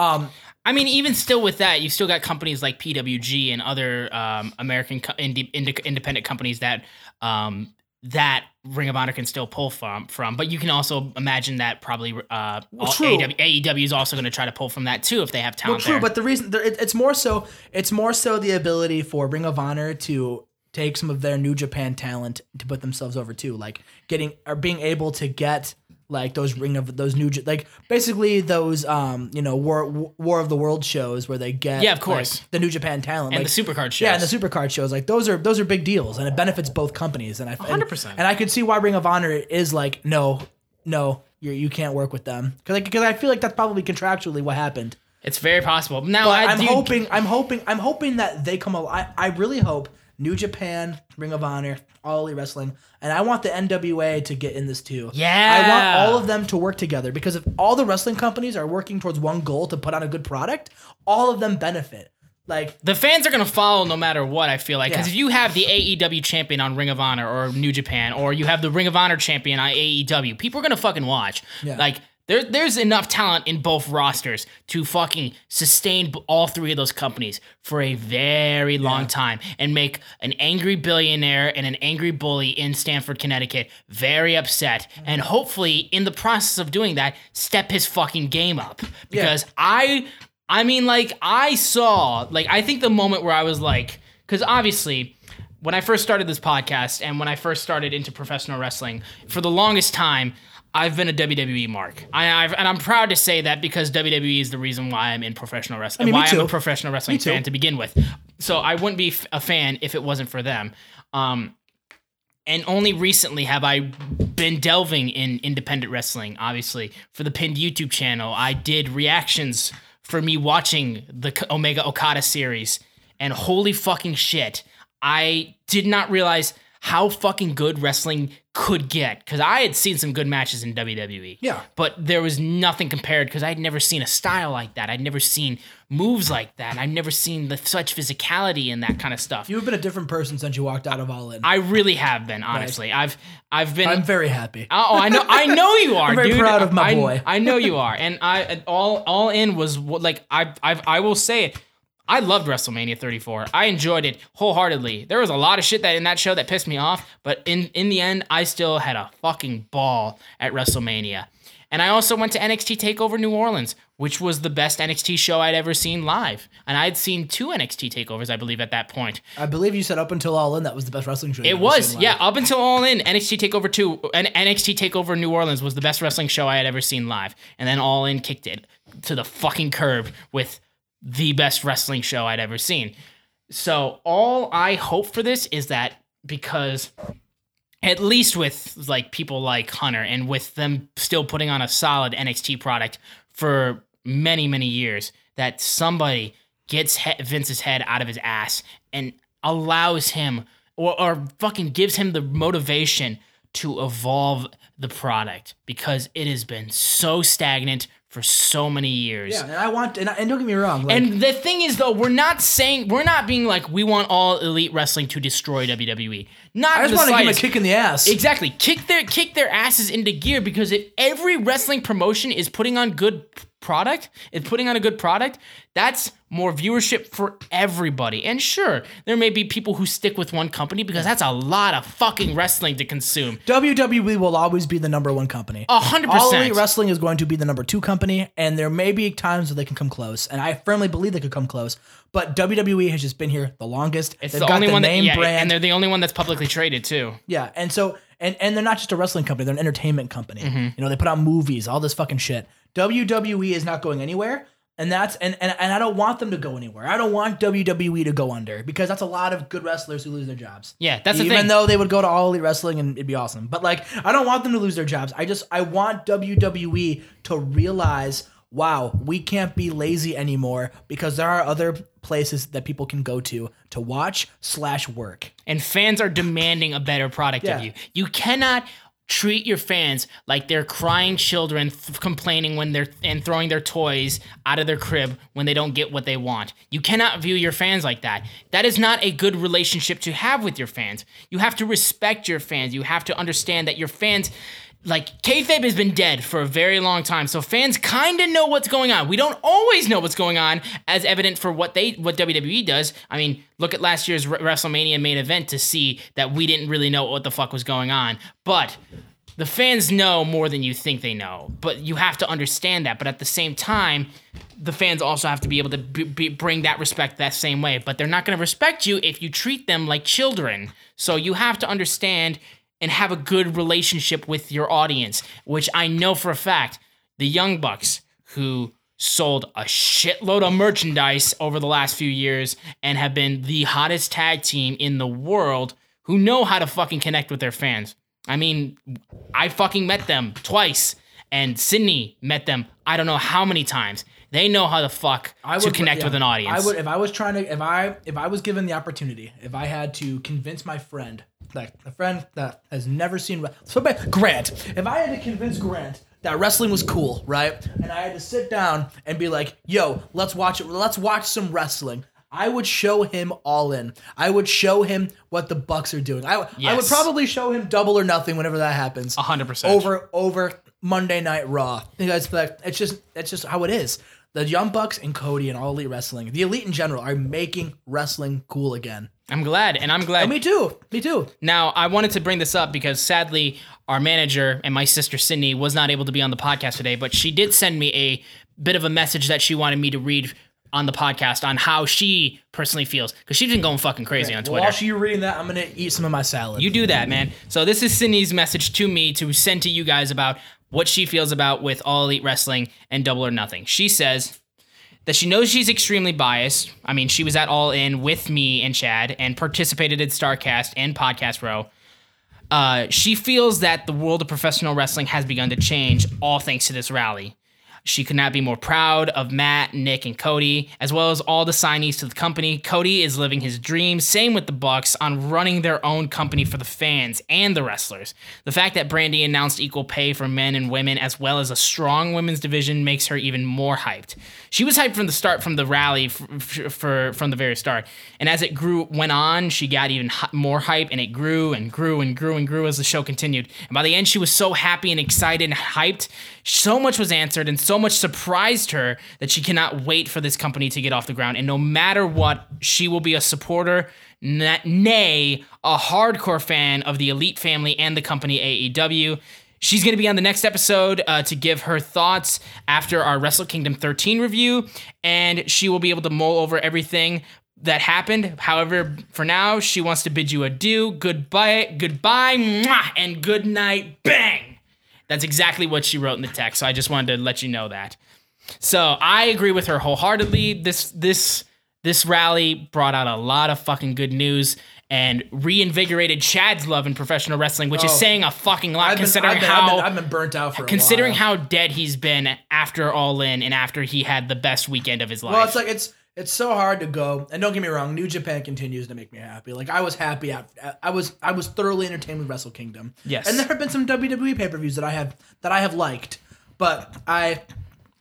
Um, I mean, even still with that, you've still got companies like PWG and other um, American co- inde- independent companies that um, that Ring of Honor can still pull from. From, but you can also imagine that probably uh, true. AEW, AEW is also going to try to pull from that too if they have Well, talent true, there. but the reason it's more so it's more so the ability for Ring of Honor to take some of their New Japan talent to put themselves over too, like getting or being able to get like those Ring of those new like basically those um you know War War of the World shows where they get Yeah, of like, course. the New Japan talent and like, the Supercard shows. yeah, and the supercard shows like those are those are big deals, and it benefits both companies. And I and- 100%. And I could see why Ring of Honor is like, no, no, you you can't work with them because because I feel like that's probably contractually what happened. it's very possible. Now, But I I'm do- hoping, I'm hoping, I'm hoping that they come. I, I really hope New Japan, Ring of Honor, All Elite Wrestling, and I want the NWA to get in this too. Yeah. I want all of them to work together because if all the wrestling companies are working towards one goal to put on a good product, all of them benefit. Like The fans are gonna follow no matter what. I feel like because Yeah. if you have the AEW champion on Ring of Honor or New Japan, or you have the Ring of Honor champion on AEW, people are gonna fucking watch. Yeah. Like There, there's enough talent in both rosters to fucking sustain all three of those companies for a very long time and make an angry billionaire and an angry bully in Stamford, Connecticut very upset. Mm-hmm. And hopefully, in the process of doing that, step his fucking game up. Because I, I mean, like, I saw, like, I think the moment where I was like, because obviously, when I first started this podcast and when I first started into professional wrestling, for the longest time, I've been a WWE mark. I, I've, and I'm proud to say that because WWE is the reason why I'm in professional wrestling. mean, me why I'm a professional wrestling too. fan to begin with. So I wouldn't be f- a fan if it wasn't for them. Um, and only recently have I been delving in independent wrestling. Obviously, for the pinned YouTube channel, I did reactions for me watching the Omega Okada series, and holy fucking shit, I did not realize how fucking good wrestling could get because I had seen some good matches in WWE. Yeah. But there was nothing compared because I'd never seen a style like that. I'd never seen moves like that. I'd never seen the, such physicality and that kind of stuff. You've been a different person since you walked out of All In. I really have been, honestly. I've I've been I'm very happy. Oh, I know, I know you are. I'm very dude. proud of my I- boy. I know you are, and I all all in was like I I I will say it. I loved WrestleMania 34. I enjoyed it wholeheartedly. There was a lot of shit that in that show that pissed me off, but in in the end, I still had a fucking ball at WrestleMania. And I also went to NXT Takeover New Orleans, which was the best NXT show I'd ever seen live. And I'd seen two NXT takeovers, I believe, at that point. I believe you said up until All In that was the best wrestling show. It was, yeah, up until All In, NXT Takeover 2 and NXT Takeover New Orleans was the best wrestling show I had ever seen live. And then All In kicked it to the fucking curb with the best wrestling show I'd ever seen. So all I hope for this is that because at least with like people like Hunter and with them still putting on a solid NXT product for many many years that somebody gets he- Vince's head out of his ass and allows him or, or fucking gives him the motivation to evolve the product because it has been so stagnant for so many years. Yeah, and I want, and, I- and don't get me wrong, like, And the thing is, though, we're not saying we're not being like we want all elite wrestling to destroy WWE. Not I just want to give him a kick in the ass. Exactly, kick their kick their asses into gear because if every wrestling promotion is putting on good product, is putting on a good product, that's more viewership for everybody. And sure, there may be people who stick with one company because that's a lot of fucking wrestling to consume. WWE will always be the number one company. A hundred percent. All Elite. Wrestling is going to be the number two company, and there may be times where they can come close, and I firmly believe they could come close. But WWE has just been here the longest. It's They've the got only the one that, name yeah, brand, and they're the only one that's publicly traded too. yeah, and so and and they're not just a wrestling company; they're an entertainment company. Mm-hmm. You know, they put out movies, all this fucking shit. WWE is not going anywhere. And that's and, and and I don't want them to go anywhere. I don't want WWE to go under because that's a lot of good wrestlers who lose their jobs. Yeah, that's the even thing. though they would go to all elite wrestling and it'd be awesome. But like, I don't want them to lose their jobs. I just I want WWE to realize, wow, we can't be lazy anymore because there are other places that people can go to to watch slash work. and fans are demanding a better product Yeah. of you. You cannot treat your fans like they're crying children th- complaining when they're and throwing their toys out of their crib when they don't get what they want. You cannot view your fans like that. That is not a good relationship to have with your fans. You have to respect your fans. You have to understand that your fans like kayfabe has been dead for a very long time, so fans kind of know what's going on. We don't always know what's going on, as evident for what they what WWE does. I mean, look at last year's WrestleMania main event to see that we didn't really know what the fuck was going on. But the fans know more than you think they know. But you have to understand that. But at the same time, the fans also have to be able to b- b- bring that respect that same way. But they're not going to respect you if you treat them like children. So you have to understand and have a good relationship with your audience, which I know for a fact the Young Bucks, who sold a shitload of merchandise over the last few years and have been the hottest tag team in the world, who know how to fucking connect with their fans. I mean, I fucking met them twice, and Sydney met them I don't know how many times. They know how the fuck to connect yeah, with an audience. I would if I was trying to if I if I was given the opportunity, if I had to convince my friend, like a friend that has never seen so Grant, if I had to convince Grant that wrestling was cool, right? And I had to sit down and be like, "Yo, let's watch it. Let's watch some wrestling." I would show him all in. I would show him what the Bucks are doing. I, I would probably show him double or nothing whenever that happens. A hundred percent. Over over Monday Night Raw because like, it's just it's just how it is. The Young Bucks and Cody and All Elite Wrestling, the Elite in general, are making wrestling cool again. I'm glad, and I'm glad. me too. Me too. Now, I wanted to bring this up because sadly, our manager and my sister Sydney was not able to be on the podcast today, but she did send me a bit of a message that she wanted me to read on the podcast on how she personally feels because she's been going fucking crazy on Twitter. While you're reading that, I'm gonna eat some of my salad. You do that, man. So this is Sydney's message to me to send to you guys about what she feels about with All Elite Wrestling and Double or Nothing. She says that she knows she's extremely biased. I mean, she was at All In with me and Chad and participated in Starcast and Podcast Row. Uh, she feels that the world of professional wrestling has begun to change, all thanks to this rally. She could not be more proud of Matt, Nick, and Cody, as well as all the signees to the company. Cody is living his dream, same with the Bucks, on running their own company for the fans and the wrestlers. The fact that Brandi announced equal pay for men and women, as well as a strong women's division, makes her even more hyped. She was hyped from the start, from the rally, for, for from the very start, and as it grew went on, she got even more hype, and it grew and grew and grew and grew as the show continued. And by the end, she was so happy and excited and hyped. So much was answered, and so much surprised her that she cannot wait for this company to get off the ground. And no matter what, she will be a supporter, nay, a hardcore fan of the Elite family and the company AEW. She's going to be on the next episode uh, to give her thoughts after our Wrestle Kingdom 13 review, and she will be able to mull over everything that happened. However, for now, she wants to bid you adieu, goodbye, goodbye, mwah, and good night, bang. That's exactly what she wrote in the text. So I just wanted to let you know that. So I agree with her wholeheartedly. This this this rally brought out a lot of fucking good news and reinvigorated Chad's love in professional wrestling, which oh, is saying a fucking lot I've been, considering I've been, how I've been, I've been, burnt out for considering how dead he's been after All In and after he had the best weekend of his life. Well, it's like it's it's so hard to go. And don't get me wrong, New Japan continues to make me happy. Like I was happy. After, I was I was thoroughly entertained with Wrestle Kingdom. Yes. And there have been some WWE pay per views that I have that I have liked, but I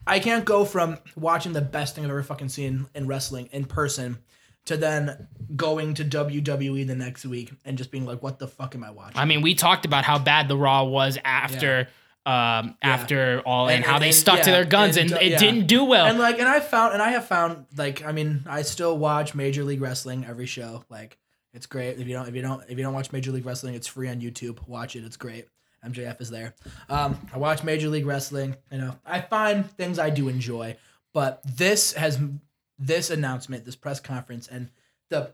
I can't go from watching the best thing I've ever fucking seen in wrestling in person to then going to WWE the next week and just being like, what the fuck am I watching? I mean, we talked about how bad the Raw was after. Um, yeah. after all and, and how and, they stuck yeah, to their guns and, and it yeah. didn't do well. And like, and I found, and I have found, like, I mean, I still watch Major League Wrestling every show. Like, it's great. If you don't, if you don't, if you don't watch Major League Wrestling, it's free on YouTube. Watch it. It's great. MJF is there. Um, I watch Major League Wrestling. You know, I find things I do enjoy, but this has this announcement, this press conference, and the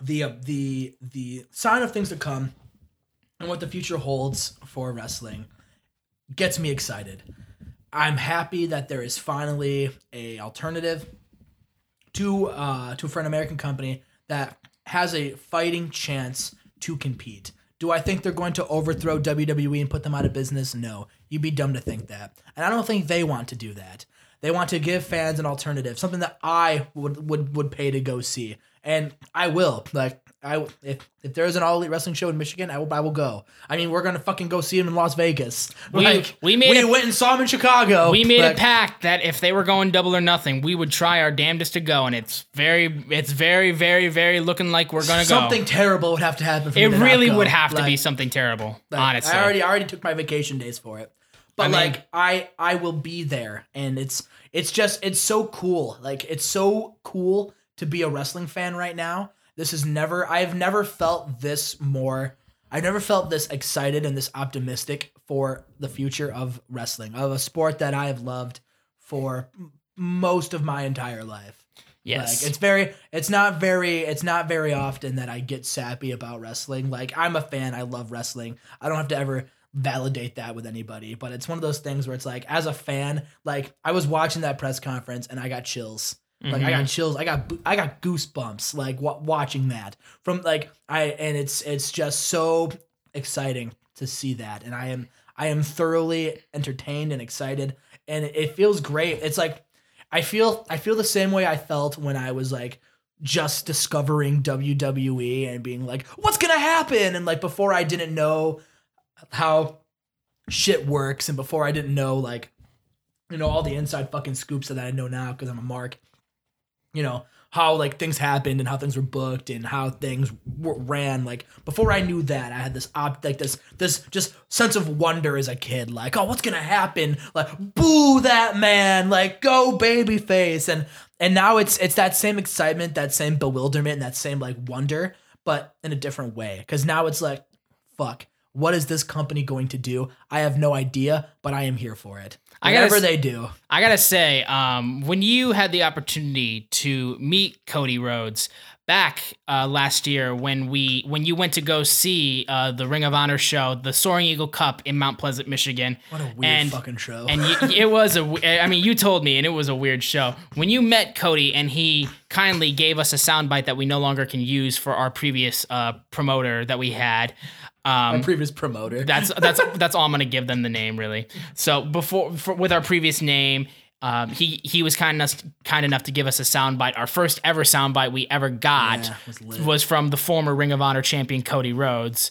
the uh, the the sign of things to come, and what the future holds for wrestling gets me excited. I'm happy that there is finally a alternative to uh, to for an American company that has a fighting chance to compete. Do I think they're going to overthrow WWE and put them out of business? No. You'd be dumb to think that. And I don't think they want to do that. They want to give fans an alternative, something that I would would would pay to go see. And I will. Like I if if there is an all elite wrestling show in Michigan, I will I will go. I mean, we're gonna fucking go see him in Las Vegas. We like, we made we a, went and saw him in Chicago. We made like, a pact that if they were going double or nothing, we would try our damnedest to go, and it's very it's very very very looking like we're gonna something go. Something terrible would have to happen. it really would have like, to be something terrible. honestly, I already I already took my vacation days for it. But I mean, like I I will be there, and it's it's just it's so cool. Like it's so cool to be a wrestling fan right now this is never, I've never felt this more, I've never felt this excited and this optimistic for the future of wrestling, of a sport that I have loved for most of my entire life. Yes. Like it's very it's not very it's not very often that I get sappy about wrestling. Like I'm a fan, I love wrestling. I don't have to ever validate that with anybody, but it's one of those things where it's like as a fan, like I was watching that press conference and I got chills. Like mm-hmm. I got mm-hmm. chills. I got I got goosebumps like w- watching that from like I and it's it's just so exciting to see that and I am I am thoroughly entertained and excited and it, it feels great. It's like I feel I feel the same way I felt when I was like just discovering WWE and being like what's going to happen and like before I didn't know how shit works and before I didn't know like you know all the inside fucking scoops that I know now because I'm a mark you know, how like things happened and how things were booked and how things ran. Like before I knew that, I had this op like this this just sense of wonder as a kid. Like, oh, what's gonna happen? Like, boo that man! Like, go baby face! And and now it's it's that same excitement, that same bewilderment, and that same like wonder, but in a different way. Because now it's like, fuck. What is this company going to do? I have no idea, but I am here for it. I gotta Whatever they do. I gotta say, um, when you had the opportunity to meet Cody Rhodes back uh, last year, when we when you went to go see uh, the Ring of Honor show, the Soaring Eagle Cup in Mount Pleasant, Michigan, What a weird and fucking show. and you, it was a. I mean, you told me, and it was a weird show. When you met Cody, and he kindly gave us a soundbite that we no longer can use for our previous uh, promoter that we had. Um, My previous promoter. that's that's that's all I'm gonna give them the name really. So before for, with our previous name, um, he he was kind enough kind enough to give us a soundbite. Our first ever soundbite we ever got Yeah, was was from the former Ring of Honor champion Cody Rhodes.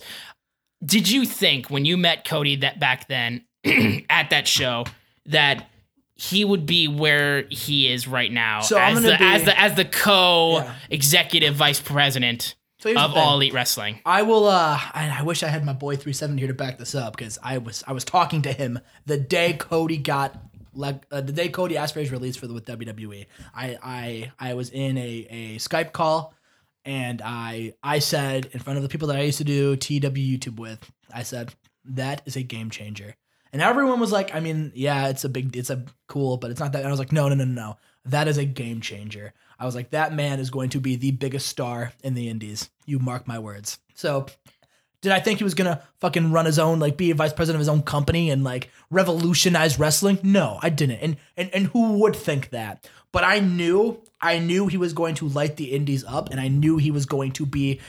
Did you think when you met Cody that back then at that show that he would be where he is right now So as the be- as the as the co Yeah. executive vice president So of. All Elite Wrestling? I will. uh and I wish I had my boy 37 here to back this up because I was I was talking to him the day Cody got like uh, the day Cody asked for his release for the with WWE. I I I was in a a Skype call and I I said in front of the people that I used to do TW YouTube with, I said that is a game changer. And everyone was like, I mean, yeah, it's a big, it's a cool, but it's not that. And I was like, no, no, no, no, no. That is a game changer. I was like, that man is going to be the biggest star in the indies. You mark my words. So, did I think he was gonna fucking run his own, like be a vice president of his own company and like revolutionize wrestling? No, I didn't. And and and who would think that? But I knew, I knew he was going to light the indies up, and I knew he was going to be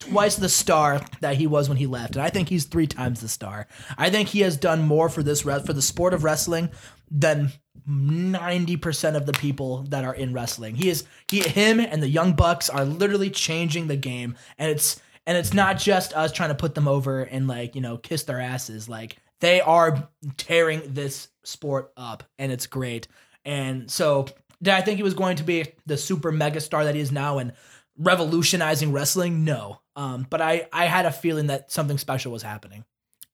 twice the star that he was when he left, and I think he's three times the star. I think he has done more for this for the sport of wrestling than ninety percent of the people that are in wrestling. He is he him and the Young Bucks are literally changing the game, and it's and it's not just us trying to put them over and like you know kiss their asses. Like they are tearing this sport up, and it's great. And so, did I think he was going to be the super mega star that he is now and revolutionizing wrestling? No. Um, but I, I had a feeling that something special was happening.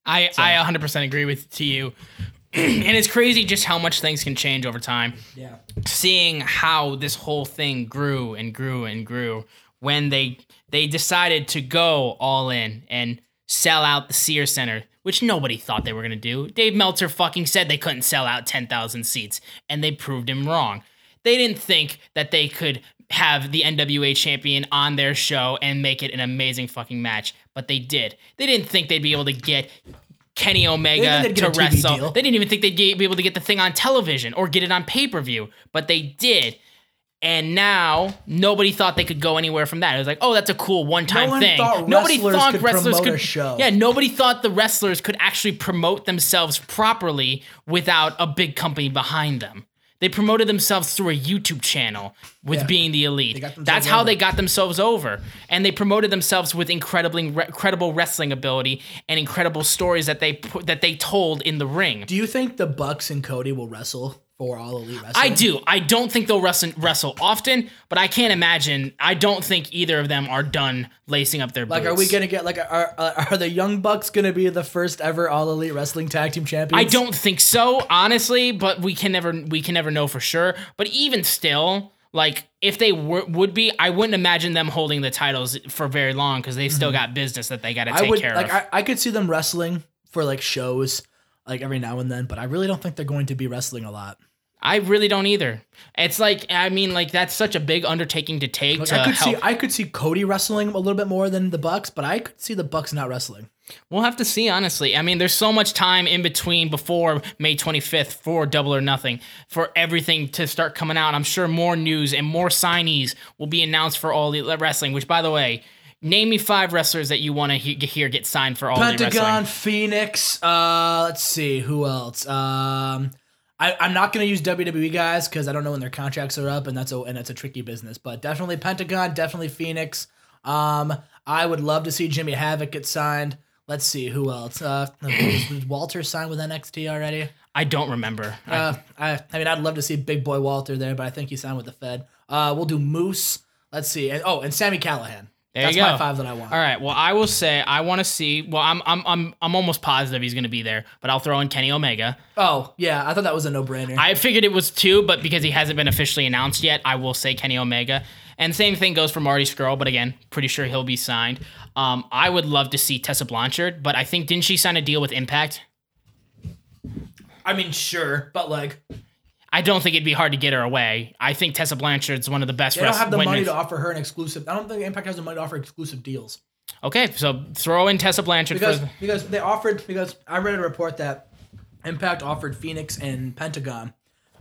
I, I 100% agree with to you. and it's crazy just how much things can change over time. Yeah. Seeing how this whole thing grew and grew and grew when they they decided to go all in and sell out the Sears Center, which nobody thought they were going to do. Dave Meltzer fucking said they couldn't sell out 10,000 seats and they proved him wrong. They didn't think that they could have the NWA champion on their show and make it an amazing fucking match, but they did. They didn't think they'd be able to get Kenny Omega They didn't to get a TV wrestle. They didn't even think they'd be able to get the thing on television or get it on pay per view, but they did. And now nobody thought they could go anywhere from that. It was like, oh, that's a cool one-time one thing. thought nobody wrestlers thought could wrestlers could. a show. Yeah, nobody thought the wrestlers could actually promote themselves properly without a big company behind them. They promoted themselves through a YouTube channel with Yeah. being the elite. That's how over. they got themselves over, and they promoted themselves with incredibly re- incredible wrestling ability and incredible stories that they that they told in the ring. Do you think the Bucks and Cody will wrestle for all elite wrestling? I do. I don't think they'll wrestle, wrestle often, but I can't imagine. I don't think either of them are done lacing up their boots. Like, boots. are we gonna get like are are are the Young Bucks gonna be the first ever all elite wrestling tag team champions? I don't think so, honestly, but we can never we can never know for sure. But even still, like if they were, would be, I wouldn't imagine them holding the titles for very long because they've still got business that they got to Mm-hmm. Take would care like of. I, I could see them wrestling for like shows like every now and then, but I really don't think they're going to be wrestling a lot. I really don't either. It's like I mean, like that's such a big undertaking to take Like to I could help. see I could see Cody wrestling a little bit more than the Bucks, but I could see the Bucks not wrestling. We'll have to see, honestly. I mean, there's so much time in between before May 25th for Double or Nothing for everything to start coming out. I'm sure more news and more signees will be announced for All Elite Wrestling, which, by the way, name me five wrestlers that you want to he- hear get signed for All Elite Wrestling. Pentagon, Phoenix. Uh, let's see who else. Um, I, I'm not gonna use WWE guys because I don't know when their contracts are up, and that's a and that's a tricky business. But definitely Pentagon, definitely Phoenix. Um, I would love to see Jimmy Havoc get signed. Let's see who else. Uh, was Walter signed with NXT already? I don't remember. I- Uh, I, I mean, I'd love to see Big Boy Walter there, but I think he signed with the Fed. Uh, we'll do Moose. Let's see. And, oh, and Sami Callihan. There That's you go. my five that I want. All right. Well, I will say I want to see. Well, I'm I'm I'm I'm almost positive he's going to be there, but I'll throw in Kenny Omega. Oh, yeah. I thought that was a no-brainer. I figured it was two, but because he hasn't been officially announced yet, I will say Kenny Omega. And same thing goes for Marty Scurll, but again, pretty sure he'll be signed. Um, I would love to see Tessa Blanchard, but I think didn't she sign a deal with Impact? I mean, sure, but like I don't think it'd be hard to get her away. I think Tessa Blanchard's one of the best. they don't have the money to offer her an exclusive. I don't think Impact has the money to offer exclusive deals Okay, so throw in Tessa Blanchard because for. because they offered because I read a report that Impact offered Phoenix and Pentagon,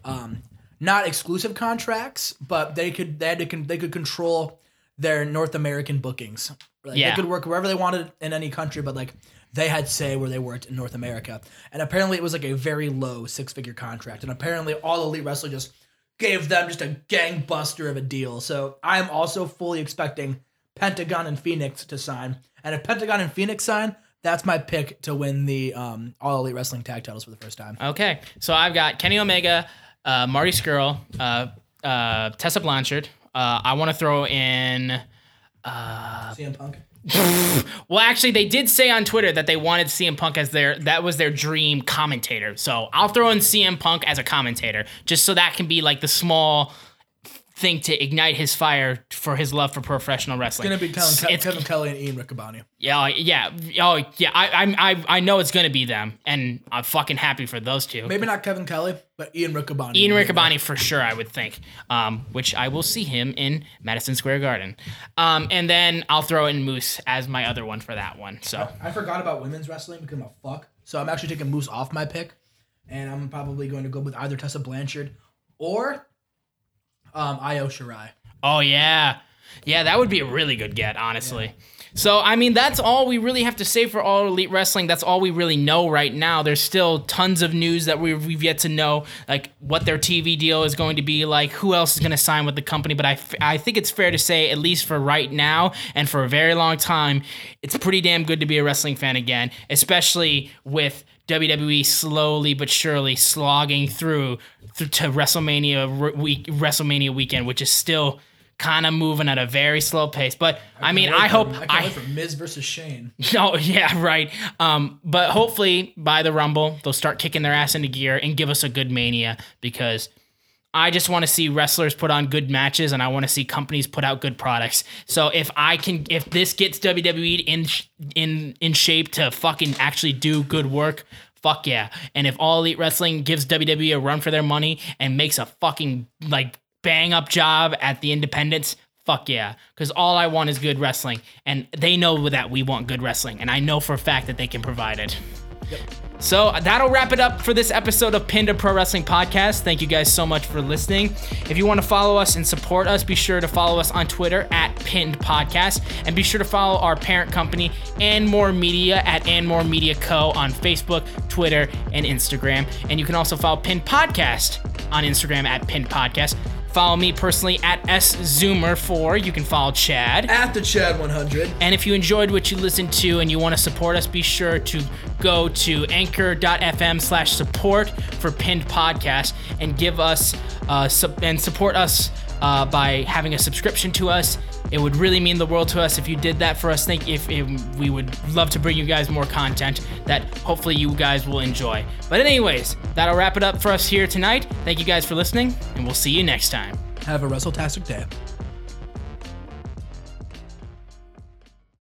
um, not exclusive contracts, but they could they had to con- they could control their North American bookings. Like, Yeah. they could work wherever they wanted in any country, but like they had say where they worked in North America. And apparently it was like a very low six figure contract. And apparently all elite wrestling just gave them just a gangbuster of a deal. So I'm also fully expecting Pentagon and Phoenix to sign. And if Pentagon and Phoenix sign, that's my pick to win the um, All Elite Wrestling Tag Titles for the first time. Okay, so I've got Kenny Omega, uh, Marty Scurll, uh, uh, Tessa Blanchard. Uh, I want to throw in. CM Punk. Well, actually, they did say on Twitter that they wanted CM Punk as their that was their dream commentator. So I'll throw in CM Punk as a commentator, just so that can be like the small thing to ignite his fire for his love for professional wrestling. It's gonna be telling Ke- It's- Kevin Kelly and Ian Riccaboni. Yeah, yeah, oh yeah. I, I'm- I I know it's gonna be them, and I'm fucking happy for those two. Maybe not Kevin Kelly, but Ian Riccaboni. Ian Riccaboni for sure, I would think. Um, which I will see him in Madison Square Garden. Um, and then I'll throw in Moose as my other one for that one. So I forgot about women's wrestling because I'm a fuck. So I'm actually taking Moose off my pick, and I'm probably going to go with either Tessa Blanchard or um, Io Shirai. Oh yeah, yeah, that would be a really good get, honestly. So I mean, that's all we really have to say for all elite wrestling. That's all we really know right now. There's still tons of news that we've, yet to know, like what their TV deal is going to be like, who else is going to sign with the company. But I, I think it's fair to say, at least for right now and for a very long time, it's pretty damn good to be a wrestling fan again, especially with WWE slowly but surely slogging through, through to WrestleMania re- week, WrestleMania weekend, which is still kind of moving at a very slow pace. But I mean, I hope I can't I wait for Miz versus Shane. no, yeah, right. Um, but hopefully by the Rumble, they'll start kicking their ass into gear and give us a good Mania because I just want to see wrestlers put on good matches and I want to see companies put out good products. So if I can, if this gets WWE in in in shape to fucking actually do good work. Fuck yeah. And if All Elite Wrestling gives WWE a run for their money and makes a fucking like bang up job at the independents, fuck yeah. Because all I want is good wrestling. And they know that we want good wrestling. And I know for a fact that they can provide it. So that'll wrap it up for this episode of Pinned a Pro Wrestling Podcast. Thank you guys so much for listening. If you want to follow us and support us, be sure to follow us on Twitter at Pinned Podcast. And be sure to follow our parent company, And More Media, at And More Media Co. on Facebook, Twitter, and Instagram. And you can also follow Pinned Podcast on Instagram at Pinned Podcast. Follow me personally at SZoomer4. You can follow Chad. At the Chad 100. And if you enjoyed what you listened to and you want to support us, be sure to go to anchor.fm slash support for pinned podcast and give us uh, sub- and support us uh, by having a subscription to us. It would really mean the world to us if you did that for us. Think if, if we would love to bring you guys more content that hopefully you guys will enjoy. But anyways, that'll wrap it up for us here tonight. Thank you guys for listening, and we'll see you next time. Have a WrestleTastic day.